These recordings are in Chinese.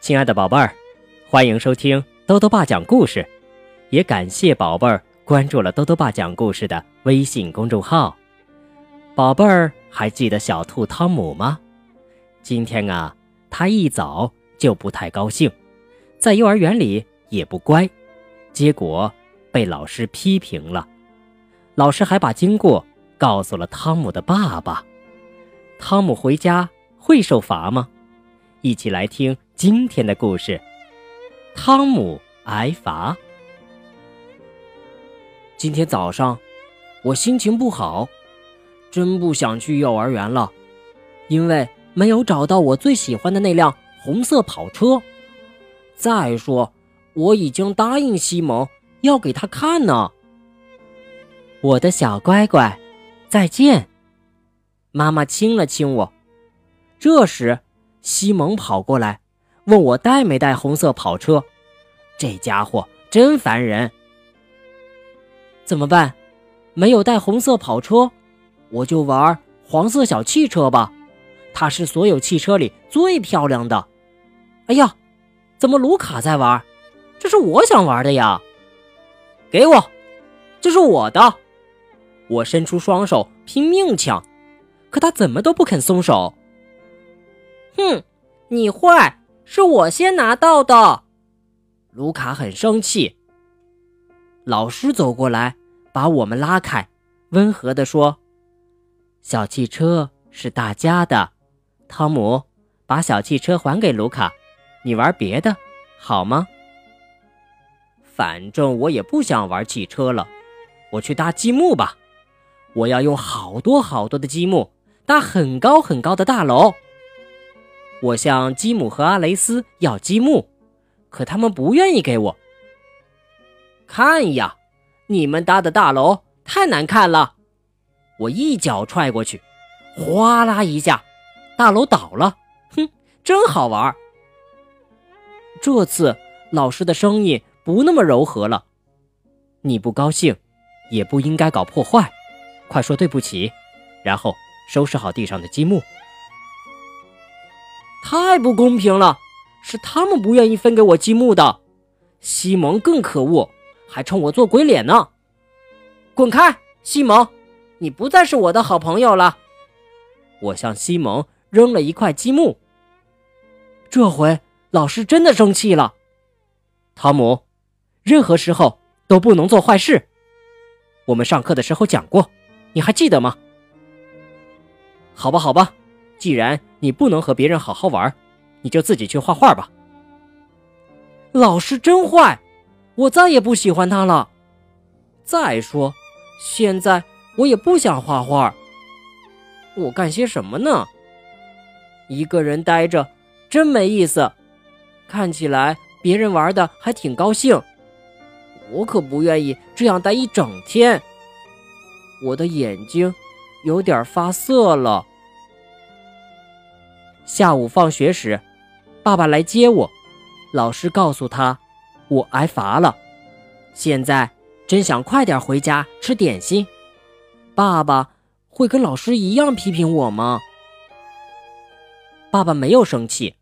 亲爱的宝贝儿，欢迎收听兜兜爸讲故事，也感谢宝贝儿关注了兜兜爸讲故事的微信公众号。宝贝儿还记得小兔汤姆吗？今天啊，他一早就不太高兴，在幼儿园里也不乖，结果被老师批评了。老师还把经过告诉了汤姆的爸爸。汤姆回家会受罚吗？一起来听今天的故事。汤姆挨罚。今天早上，我心情不好，真不想去幼儿园了，因为没有找到我最喜欢的那辆红色跑车。再说，我已经答应西蒙要给他看呢。我的小乖乖，再见。妈妈亲了亲我。这时。西蒙跑过来，问我带没带红色跑车。这家伙真烦人。怎么办？没有带红色跑车，我就玩黄色小汽车吧。它是所有汽车里最漂亮的。哎呀，怎么卢卡在玩？这是我想玩的呀！给我，这是我的。我伸出双手拼命抢，可他怎么都不肯松手。哼，你坏，是我先拿到的。卢卡很生气。老师走过来，把我们拉开，温和地说：“小汽车是大家的，汤姆，把小汽车还给卢卡，你玩别的，好吗？”反正我也不想玩汽车了，我去搭积木吧。我要用好多好多的积木搭很高很高的大楼。我向基姆和阿雷斯要积木，可他们不愿意给我。看呀，你们搭的大楼太难看了！我一脚踹过去，哗啦一下，大楼倒了。哼，真好玩。这次老师的声音不那么柔和了。你不高兴，也不应该搞破坏。快说对不起，然后收拾好地上的积木。太不公平了，是他们不愿意分给我积木的。西蒙更可恶，还冲我做鬼脸呢。滚开，西蒙，你不再是我的好朋友了。我向西蒙扔了一块积木。这回老师真的生气了。汤姆，任何时候都不能做坏事。我们上课的时候讲过，你还记得吗？好吧，好吧。既然你不能和别人好好玩，你就自己去画画吧。老师真坏，我再也不喜欢他了。再说，现在我也不想画画。我干些什么呢？一个人待着真没意思。看起来别人玩的还挺高兴，我可不愿意这样待一整天。我的眼睛有点发涩了。下午放学时，爸爸来接我。老师告诉他，我挨罚了。现在真想快点回家吃点心。爸爸会跟老师一样批评我吗？爸爸没有生气。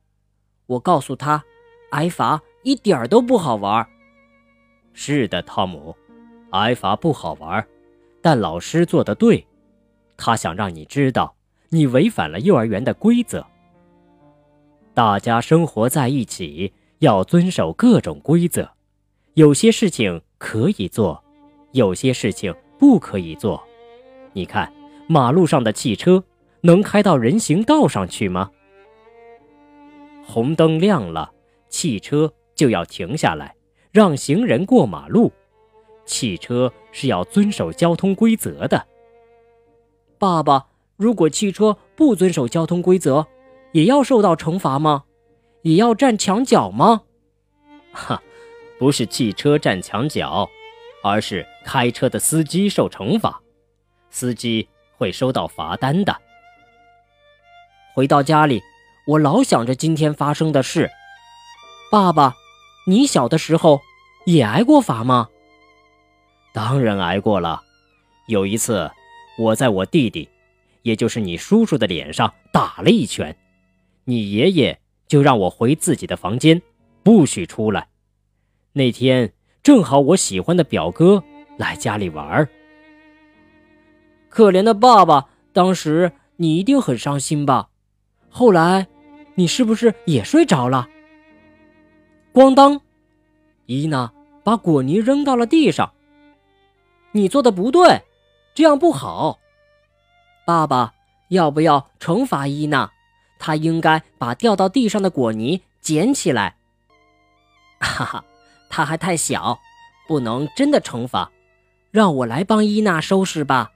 我告诉他，挨罚一点都不好玩。是的，汤姆，挨罚不好玩，但老师做的对，他想让你知道，你违反了幼儿园的规则。大家生活在一起，要遵守各种规则。有些事情可以做，有些事情不可以做。你看，马路上的汽车能开到人行道上去吗？红灯亮了，汽车就要停下来，让行人过马路。汽车是要遵守交通规则的。爸爸，如果汽车不遵守交通规则？也要受到惩罚吗？也要站墙角吗？哈，不是汽车站墙角，而是开车的司机受惩罚，司机会收到罚单的。回到家里，我老想着今天发生的事。爸爸，你小的时候也挨过罚吗？当然挨过了。有一次，我在我弟弟，也就是你叔叔的脸上打了一拳。你爷爷就让我回自己的房间，不许出来。那天正好我喜欢的表哥来家里玩。可怜的爸爸，当时你一定很伤心吧？后来，你是不是也睡着了？咣当，伊娜把果泥扔到了地上。你做的不对，这样不好。爸爸，要不要惩罚伊娜？他应该把掉到地上的果泥捡起来。哈哈，他还太小，不能真的惩罚。让我来帮伊娜收拾吧。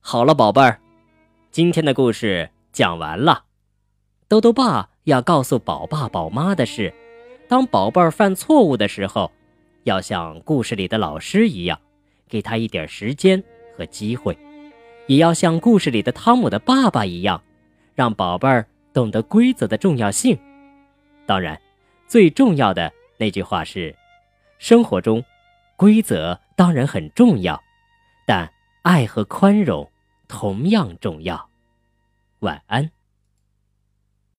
好了，宝贝儿，今天的故事讲完了。豆豆爸要告诉宝爸宝妈的是，当宝贝儿犯错误的时候，要像故事里的老师一样，给他一点时间和机会；也要像故事里的汤姆的爸爸一样，让宝贝儿懂得规则的重要性。当然，最重要的那句话是：生活中，规则当然很重要，但爱和宽容同样重要。晚安。